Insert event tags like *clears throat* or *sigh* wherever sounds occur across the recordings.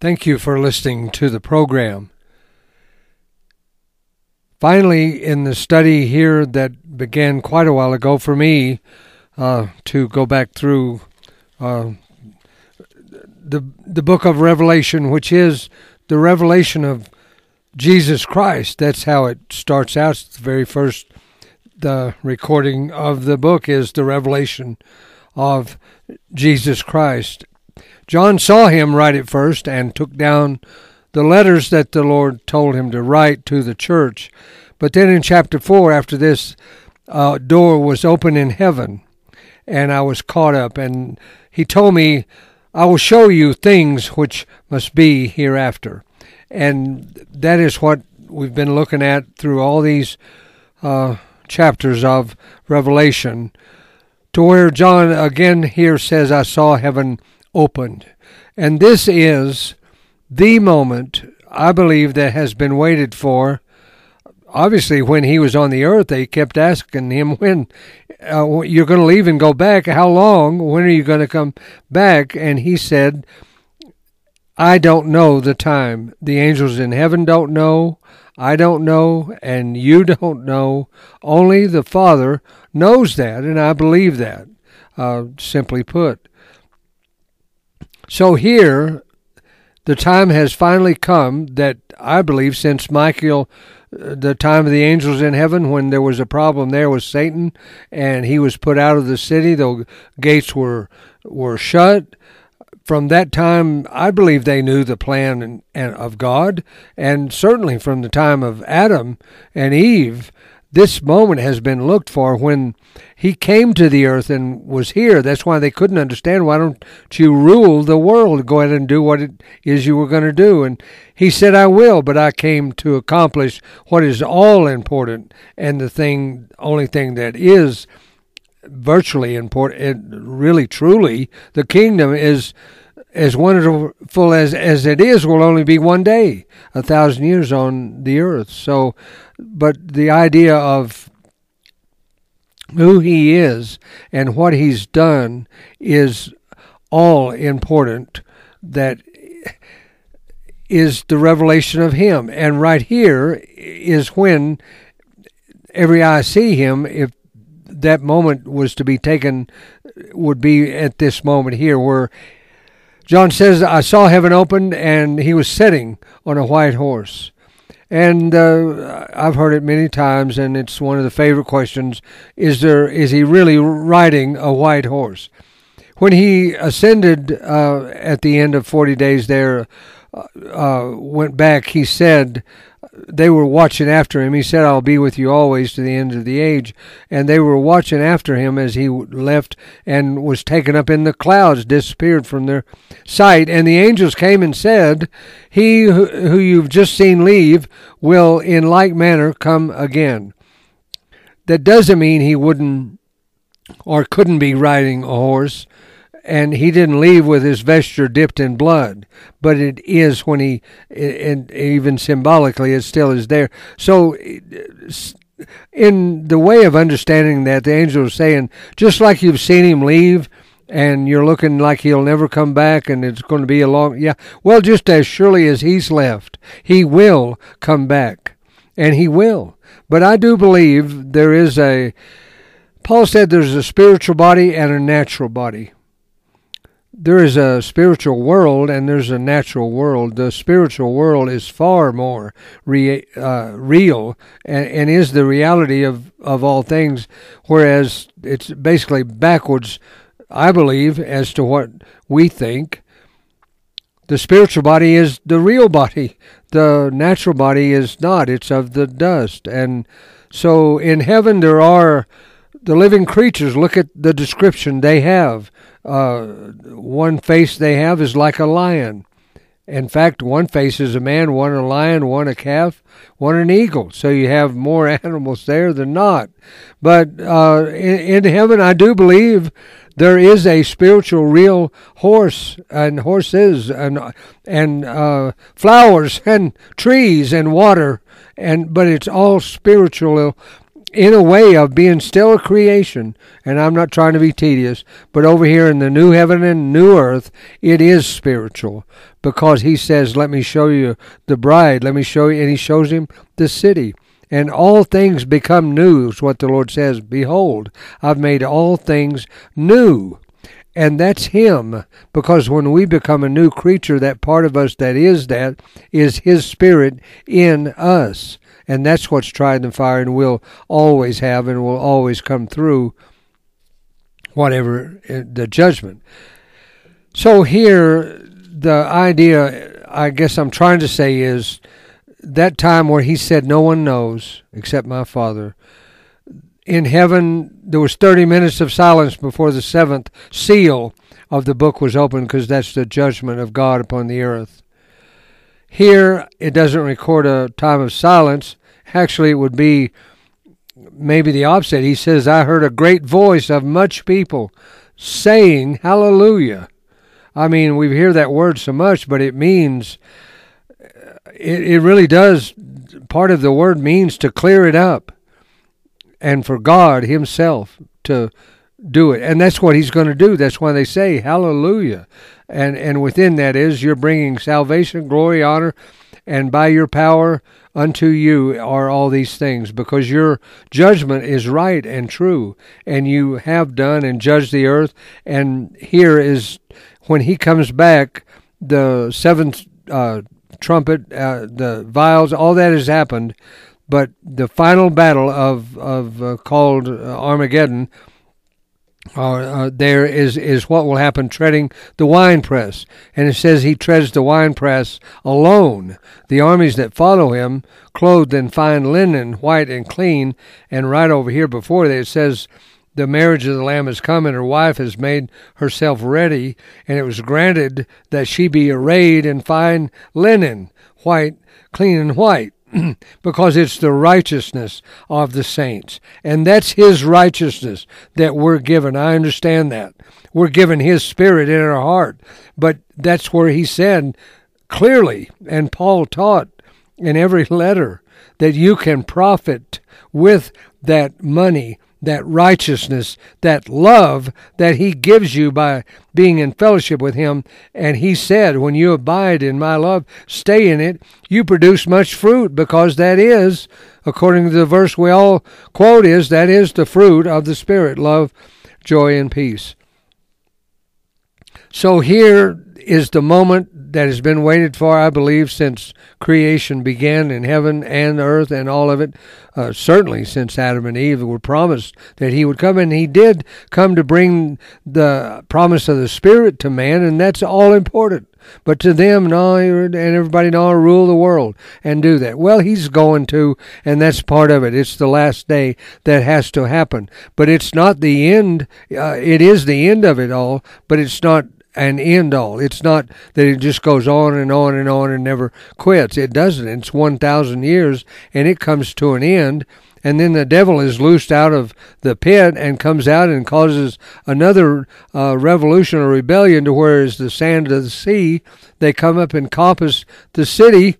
Thank you for listening to the program. Finally, in the study here that began quite a while ago for me, uh, to go back through uh, the the book of Revelation, which is the revelation of Jesus Christ. That's how it starts out. It's the very first the recording of the book is the revelation of Jesus Christ. John saw him write it first and took down the letters that the Lord told him to write to the church. But then in chapter 4, after this, uh, door was open in heaven, and I was caught up. And he told me, I will show you things which must be hereafter. And that is what we've been looking at through all these uh, chapters of Revelation, to where John again here says, I saw heaven opened. And this is the moment, I believe, that has been waited for. Obviously, when he was on the earth, they kept asking him, *laughs* When uh, you're going to leave and go back? How long? When are you going to come back? And he said, I don't know the time. The angels in heaven don't know. I don't know, and you *laughs* don't know. Only the Father knows that, and I believe that, uh, simply put. So here, the time has finally come that I believe since Michael, uh, the time of the angels in heaven, when there was a problem there with Satan, and he was put out of the city, the gates were were shut. From that time, I believe they knew the plan and, and of God, and certainly from the time of Adam and Eve, this moment has been looked for when he came to the earth and was here. That's why they couldn't understand. Why don't you rule the world? Go ahead and do what it is you were going to do. And he said, I will, but I came to accomplish what is all important and the thing, only thing that is virtually important, eh, really truly, the kingdom is as wonderful as, as it is, will only be one day, a thousand years on the earth. So, but the idea of who he is and what he's done is all important. That is the revelation of him. And right here is when every eye see him. If that moment was to be taken, would be at this moment here where John says, I saw heaven opened, and he was sitting on a white horse. And uh, I've heard it many times, and it's one of the favorite questions: Is there is he really riding a white horse? When he ascended uh, at the end of forty days, there uh, uh went back. He said, they were watching after him. He said, I'll be with you always to the end of the age. And they were watching after him as he left and was taken up in the clouds, disappeared from their sight. And the angels came and said, He who you've just seen leave will in like manner come again. That doesn't mean he wouldn't or couldn't be riding a horse and he didn't leave with his vesture dipped in blood, but it is when he, and even symbolically, it still is there. So, in the way of understanding that, the angel is saying, just like you've seen him leave, and you're looking like he'll never come back, and it's going to be a long, yeah. Well, just as surely as he's left, he will come back, and he will. But I do believe there is a. Paul said there's a spiritual body and a natural body there is a spiritual world and there's a natural world. The spiritual world is far more re, uh, real and, and, is the reality of, of all things, whereas it's basically backwards, I believe, as to what we think. The spiritual body is the real body. The natural body is not. It's of the dust. And so in heaven there are the living creatures. Look at the description they have uh, one face they have is like a lion. In fact, one face is a man, one a lion, one a calf, one an eagle. So you have more *laughs* animals there than not. But uh, in, in heaven, I do believe there is a spiritual, real horse and horses and and uh, flowers *laughs* and trees and water, and but it's all spiritual in a way of being still a creation, and I'm not trying to be tedious, but over here in the new heaven and new earth, it is spiritual because he says, Let me show you the bride, let me show you, and he shows him the city. And all things become new, is what the Lord says. Behold, I've made all things new. And that's Him, because when we become a new creature, that part of us that is that is His Spirit in us. And that's what's tried in the fire and will always have and will always come through whatever uh, the judgment. So here, the idea I guess I'm trying to say is that time where he said, No one knows except my Father. In heaven, there was 30 minutes of silence before the seventh seal of the book was opened because that's the judgment of God upon the earth. Here, it doesn't record a time of silence. Actually, it would be maybe the opposite. He says, I heard a great voice of much people saying, Hallelujah. I mean, we hear that word so much, but it means, it, it really does, part of the word means to clear it up and for God Himself to do it. And that's what He's going to do. That's why they say, Hallelujah and and within that is you're bringing salvation, glory, honor, and by your power unto you are all these things because your judgment is right and true and you have done and judged the earth. And here is when he comes back the seventh uh, trumpet uh, the vials all that has happened. But the final battle of of uh, called Armageddon uh, uh, there is is what will happen treading the winepress. And it says he treads the winepress alone. The armies that follow him, clothed in fine linen, white and clean. And right over here before that, it says the marriage of the Lamb has come, and her wife has made herself ready, and it was granted that she be arrayed in fine linen, white, clean and white. *clears throat* because it's the righteousness of the saints. And that's His righteousness that we're given. I understand that. We're given His Spirit in our heart. But that's where He said clearly, and Paul taught in every letter, that you can profit with that money that righteousness, that love that He gives you by being in fellowship with Him. And He said, When you abide in my love, stay in it, you produce much fruit, because that is, according to the verse we all quote, is that is the fruit of the Spirit love, joy, and peace. So here is the moment that has been waited for, I believe, since creation began in heaven and earth and all of it. Uh, certainly since Adam and Eve were promised that he would come, and he did come to bring the promise of the Spirit to man, and that's all important. But to them, no, and everybody, no, rule the world and do that. Well, he's going to, and that's part of it. It's the last day that has to happen. But it's not the end. Uh, it is the end of it all, but it's not an end all. It's not that it just goes on and on and on and never quits. It doesn't. It's 1,000 years and it comes to an end. And then the devil is loosed out of the pit and comes out and causes another uh, revolution or rebellion to where is the sand of the sea. They come up and compass the city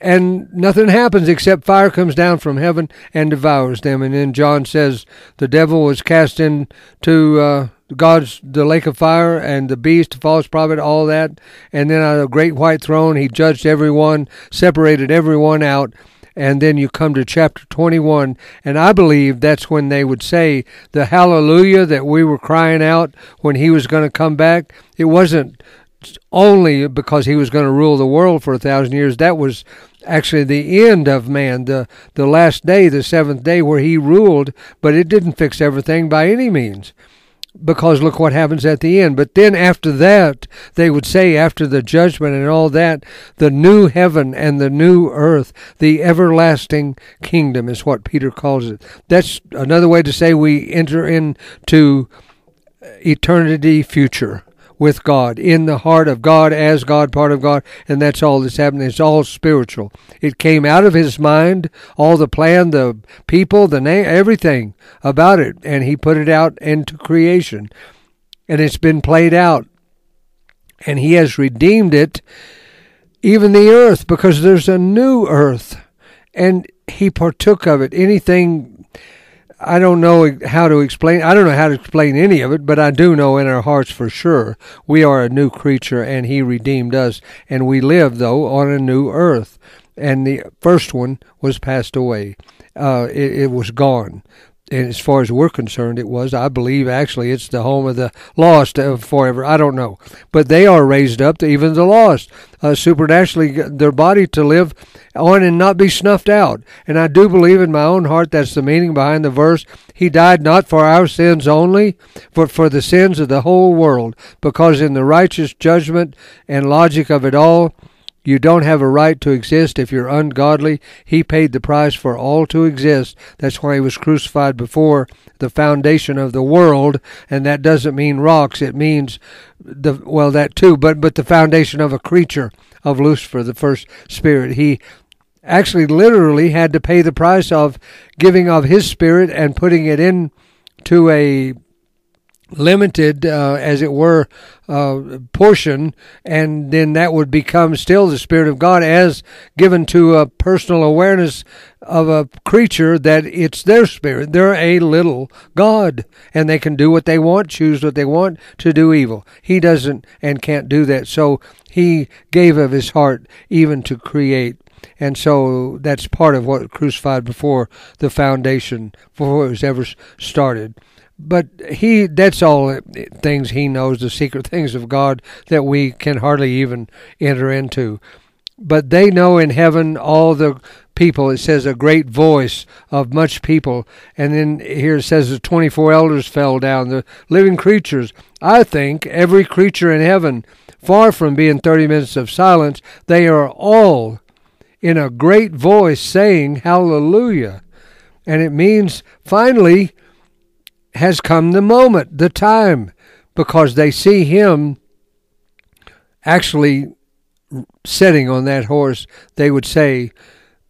and nothing happens except fire comes down from heaven and devours them. And then John says the devil was cast into uh, God's the lake of fire and the beast, the false prophet, all that. And then on a great white throne, he judged everyone, separated everyone out. And then you come to chapter 21, and I believe that's when they would say the hallelujah that we were crying out when he was going to come back. It wasn't only because he was going to rule the world for a thousand years. That was actually the end of man, the, the last day, the seventh day, where he ruled, but it didn't fix everything by any means because look what happens at the end. But then after that, they would say, after the judgment and all that, the new heaven and the new earth, the everlasting kingdom is what Peter calls it. That's another way to say we enter into eternity future with God, in the heart of God, as God, part of God, and that's all that's happening. It's all spiritual. It came out of his mind, all the plan, the people, the name, everything about it, and he put it out into creation. And it's been played out. And he has redeemed it, even the earth, because there's a new earth. And he partook of it. Anything I don't know how to explain. I don't know how to explain any of it, but I do know in our hearts for sure we are a new creature, and He redeemed us, and we live though on a new earth. And the first one was passed away; uh, it, it was gone and as far as we're concerned, it was. I believe actually it's the home of the lost forever. I don't know, but they are raised up to even the lost uh, supernaturally, their body to live on and not be snuffed out. And I do believe in my own heart that's the meaning behind the verse. He died not for our sins only, but for the sins of the whole world, because in the righteous judgment and logic of it all you don't have a right to exist if you're ungodly. He paid the price for all to exist. That's why he was crucified before the foundation of the world, and that doesn't mean rocks. It means the well that too, but but the foundation of a creature of Lucifer, the first spirit. He actually literally had to pay the price of giving of his spirit and putting it in to a limited, uh, as it were, uh, portion, and then that would become still the Spirit of God as given to a personal awareness of a creature that it's their spirit. They're a little God, and they can do what they want, choose what they want to do evil. He doesn't and can't do that, so he gave of his heart even to create. And so that's part of what crucified before the foundation, before it was ever started but he that's all things he knows the secret *laughs* things of god that we can hardly even enter into. But they know in heaven all the people. It says a great voice of much people. And then here it says the 24 elders fell down the living creatures. I think every creature in heaven far from being 30 minutes of silence they are all in a great voice saying hallelujah. And it means finally has come the moment, the time, because they see him actually sitting on that horse. They would say,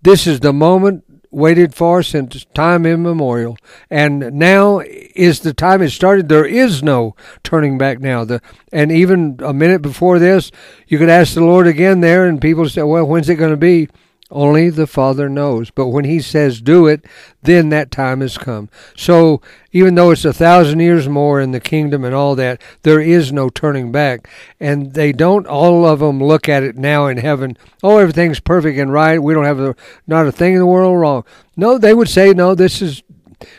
This is the moment waited for since time immemorial. And now is the time it started. There is no turning back now. The and even a minute before this, you could ask the Lord again there, and people say, "Well, when's it going to be?" Only the Father knows. But when He says do it, then that time has come. So even though it's a thousand years more in the kingdom and all that, there is no turning back. And they don't all of them look at it now in heaven. Oh, everything's perfect and right. We don't have a, not a thing in the world wrong. No, they would say, no, this is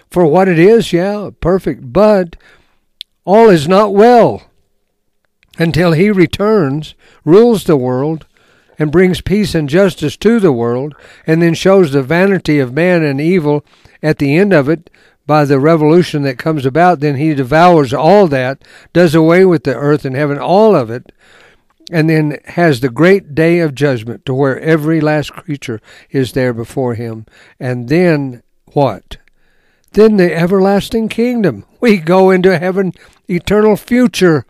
for what it is. Yeah, perfect. But all is not well until He returns, rules the world and brings peace and justice to the world, and then shows the vanity of man and evil at the end of it by the revolution that comes about, then he devours all that, does away with the earth and heaven, all of it, and then has the great day of judgment to where every last creature is there before him. And then what? Then the everlasting kingdom. We go into heaven, eternal future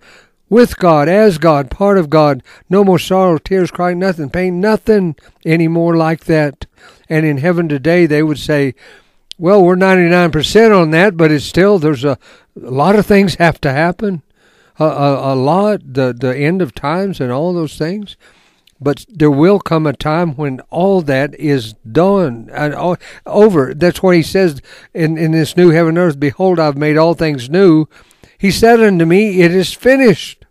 with God, as God, part of God. No more sorrow, tears, crying, nothing, pain, nothing anymore like that. And in heaven today, they would say, well, we're 99% on that, but it's still, there's a, a lot of things have to happen. A, a, a lot, the, the end of times and all those things. But there will come a time when all that is done and all, over. That's what he says in, in this new heaven and earth. Behold, I've made all things new he said unto me, It is finished.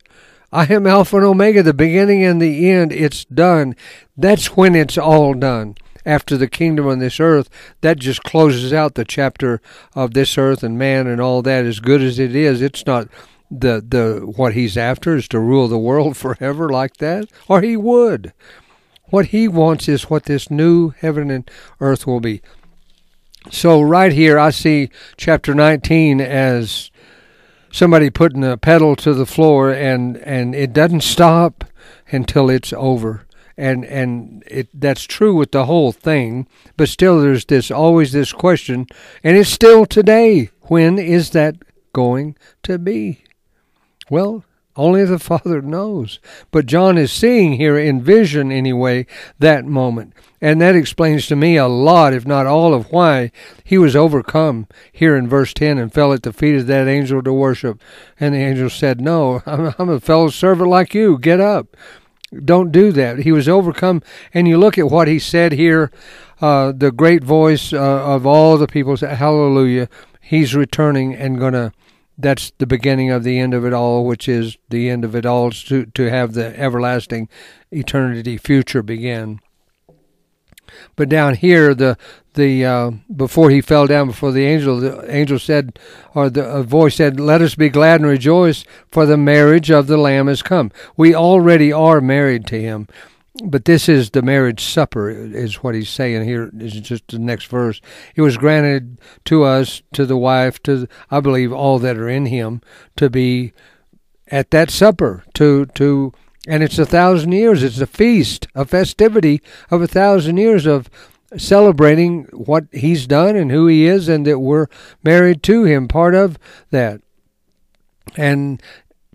I am Alpha and Omega, the beginning and the end. It's done. That's when it's all done. After the kingdom on this earth, that just closes out the chapter of this earth and man and all that. As good as it is, it's not the the what he's after is to rule the world *laughs* forever like that, or he would. What he wants is what this new heaven and earth will be. So right here, I see chapter 19 as somebody putting a pedal to the floor and and it doesn't stop until it's over. And and it that's true with the whole thing but still there's this always this question and it's still today when is that going to be? Well only the Father knows. But John is seeing here in vision, anyway, that moment. And that explains to me a lot, if not all, of why he was overcome here in verse 10 and fell at the feet of that angel to worship. And the angel said, No, I'm, a fellow servant like you. Get up. Don't do that. He was overcome. And you look at what he said here uh, the great voice uh, of all the people said, Hallelujah he's returning and going to that's the beginning of the end of it all, which is the end of it all to, to have the everlasting eternity future begin. But down here, the the uh, before he fell down before the angel, the angel said, or the a voice said, "Let us be glad and rejoice, for the marriage of the Lamb has come." We already are married to Him, but this is the marriage supper, is what he's saying here. Is just the next verse. It was granted to us, to the wife, to I believe all that are in Him, to be at that supper, to to and it's a thousand years. It's a feast, a festivity of a thousand years of celebrating what he's done and who he is, and that we're married to him, part of that. And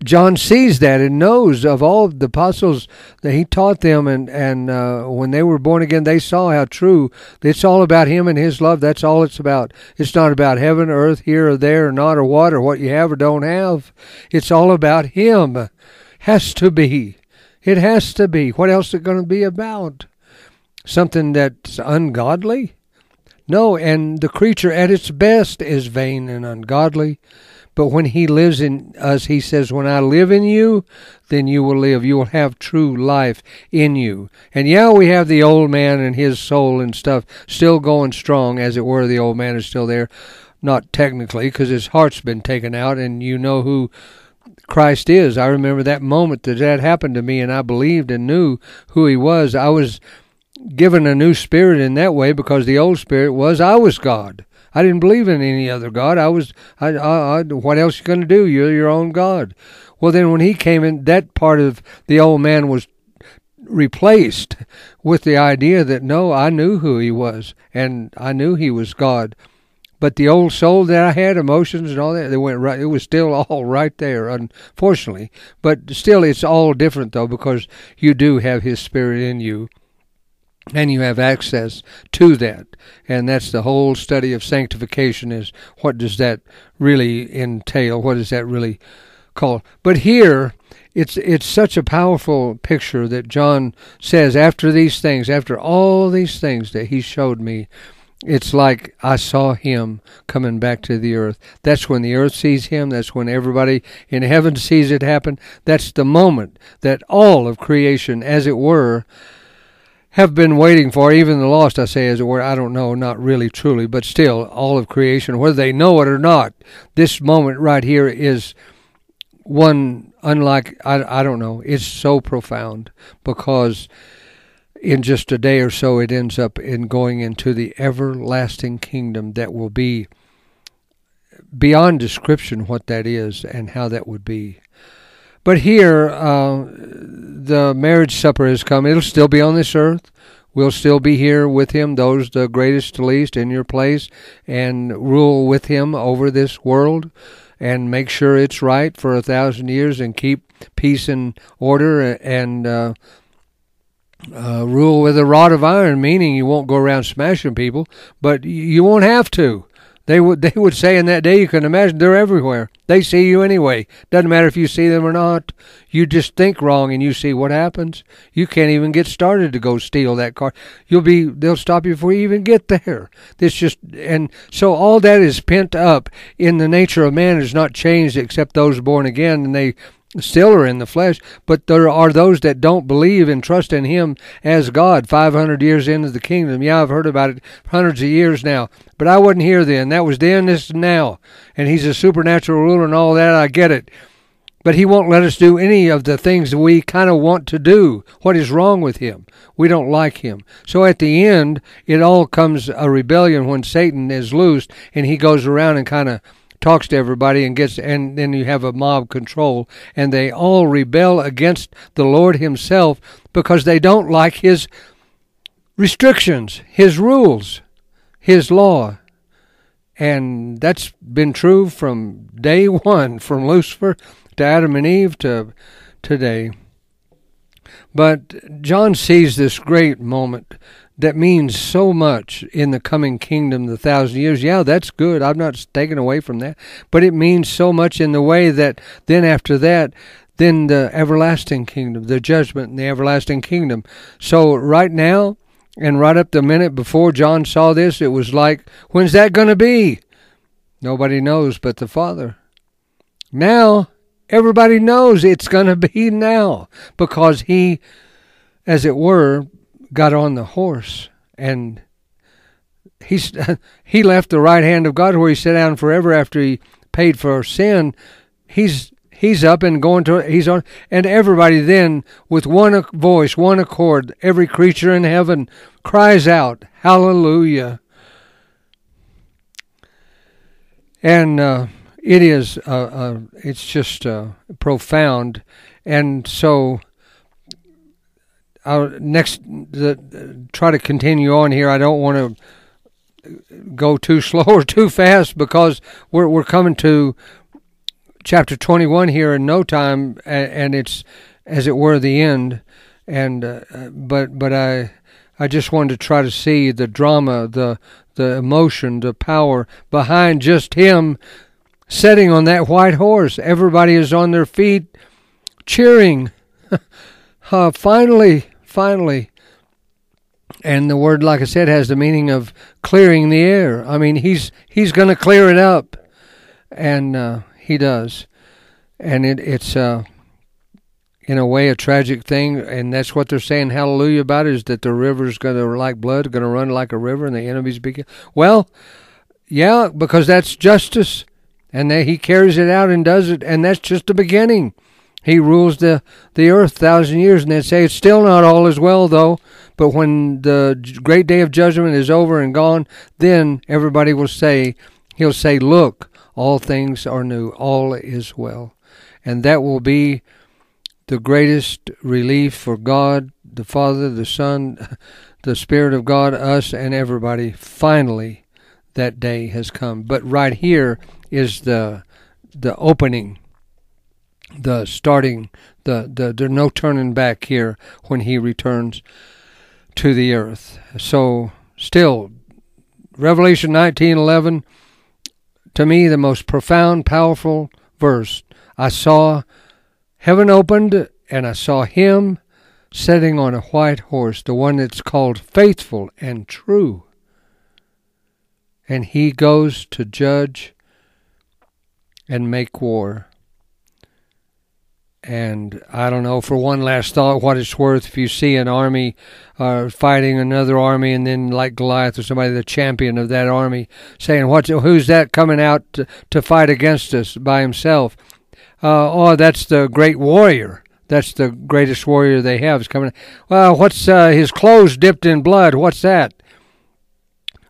John sees that and knows of all the apostles that he taught them, and and uh, when they were born again, they saw how true it's all about him and his love. That's all it's about. It's not about heaven, earth, here or there, or not, or what, or what you have or don't have. It's all about him. Has to be. It has to be. What else is it going to be about? Something that's ungodly? No, and the creature at its best is vain and ungodly. But when he lives in us, he says, When I live in you, then you will live. You will have true life in you. And yeah, we have the old man and his soul and stuff still going strong, as it were. The old man is still there. Not technically, because his heart's been taken out, and you know who Christ is. I remember that moment that that happened to me, and I believed and knew who He was. I was given a new spirit in that way because the old spirit was I was God. I didn't believe in any other God. I was, I, I, I what else you going to do? You're your own God. Well, then when He came in, that part of the old man was replaced with the idea that no, I knew who He was, and I knew He was God. But the old soul that I had, emotions and all that, they went right. It was still *laughs* all right there, unfortunately. But still, it's all different though because you do have His Spirit in you, and you have access to that. And that's the whole study of sanctification. Is what does that really entail? What does that really call? But here, it's it's such a powerful picture that John says after these things, after all these things that he showed me, it's like I saw him coming back to the earth. That's when the earth sees him. That's when everybody in heaven sees it happen. That's the moment that all of creation, as it were, have been waiting for. Even the lost, I say, as a word I don't know, not really truly, but still, all of creation, whether they know it or not, this moment right here is one unlike, I, I don't know, it's so profound because in just a day or so, it ends up in going into the everlasting kingdom that will be beyond description what that is and how that would be. But here, uh, the marriage supper has come. It'll still be on this earth. We'll still be here with him, those the greatest to least in your place, and rule with him over this world and make sure it's right for a thousand years and keep peace and order and uh, uh, rule with a rod of iron, meaning you won't go around smashing people, but you won't have to. They would they would say in that day you can imagine they're everywhere. They see you anyway. Doesn't matter if you see them or not. You just think wrong and you see what happens. You can't even get started to go steal that car. You'll be they'll stop you before you even get there. This just and so all that is pent up in the nature of man is not changed except those born again and they still are in the flesh, but there are those that don't believe and trust in Him as God 500 years into the kingdom. Yeah, I've heard about it hundreds of years now, but I wasn't here then. That was then, this is now. And He's a supernatural ruler and all that. I get it. But He won't let us do any of the things we kind of want to do. What is wrong with Him? We don't like Him. So at the end, it all comes a rebellion when Satan is loosed and he goes around and kind of talks to everybody and gets and then you have a mob control and they all rebel against the Lord himself because they don't like his restrictions, his rules, his law. And that's been true from day *laughs* 1 from Lucifer to Adam and Eve to today. But John sees this great moment that means so much in the coming kingdom, the thousand years. Yeah, that's good. I'm not taking away from that. But it means so much in the way that then after that, then the everlasting kingdom, the judgment in the everlasting kingdom. So right now, and right up the minute before John saw this, it was like, when's that going to be? Nobody knows but the Father. Now, everybody knows it's going to be now because he, as it were, got on the horse and he's *laughs* he left the right hand of God where he sat down forever after he paid for sin. He's he's up and going to he's on and everybody then with one voice, one accord, every creature in heaven cries out, "Hallelujah!" And uh, it is uh, uh, it's just uh, profound, and so. I'll next the, try to continue on here. I don't want to go too *laughs* slow or too fast because we're we're coming to chapter 21 here in no time and, it's as it were the end. And uh, but but I I just wanted to try to see the drama the the emotion the power behind just him sitting on that white horse. Everybody is on their feet cheering. *laughs* Uh, finally finally and the word, like I said, has the meaning of clearing the air. I mean, he's he's going to clear it up, and uh, he does, and it, it's uh, in a way a tragic thing, and that's what they're saying hallelujah about is that the river's going to like blood, going to run like a river, and the enemies begin. Well, yeah, because that's justice, and that he carries it out and does it, and that's just the beginning. He rules the, the earth thousand years, and they say it's still not all as well, though. But when the great day of judgment is over and gone, then everybody will say, He'll say, Look, all things are new, all is well. And that will be the greatest relief for God, the Father, the Son, *laughs* the Spirit of God, us, and everybody. Finally, that day has come. But right here is the the opening the starting the, the there's no turning back here when he returns to the earth. So still Revelation 19:11 to me the most profound powerful verse. I saw heaven opened and I saw him sitting on a white horse, the one that's called faithful and true. And he goes to judge and make war. And I don't know, for one last thought, what it's worth if you see an army uh, fighting another army, and then like Goliath or somebody, the champion of that army, saying, "What's who's that coming out to, to fight against us by himself?" Uh, oh, that's the great warrior. That's the greatest warrior they have is coming. Well, what's uh, his clothes dipped in blood? What's that?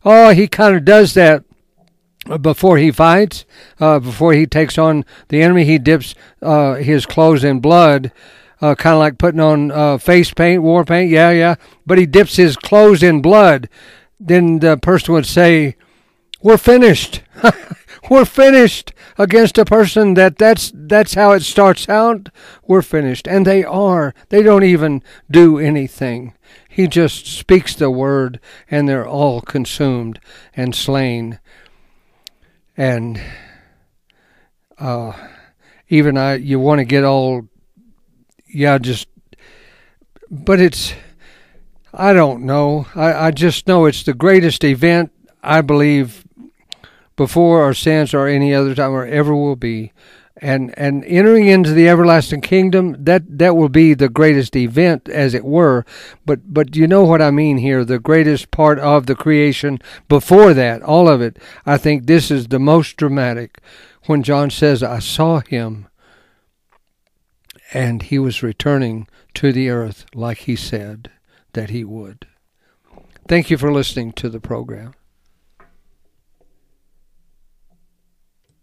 Oh, he kind of does that before he fights, uh, before he takes on the enemy, he dips uh, his clothes in blood, uh, kind of like putting on uh, face paint, war paint. Yeah, yeah. But he dips his clothes in blood. Then the person would say, "We're finished. *laughs* We're finished." Against a person that that's that's how it starts out. We're finished, and they are. They don't even do anything. He just speaks the word, and they're all consumed and slain and uh, even I, you want to get all, yeah, just, but it's, I don't know. I, I just know it's the greatest event I believe before or since or any other time or ever will be and and entering into the everlasting kingdom that that will be the greatest event as it were. But but you know what i mean here the greatest part of the creation before that all of it. I think this is the most dramatic. When john says i saw him and he was returning to the earth like he said that he would. Thank you for listening to the program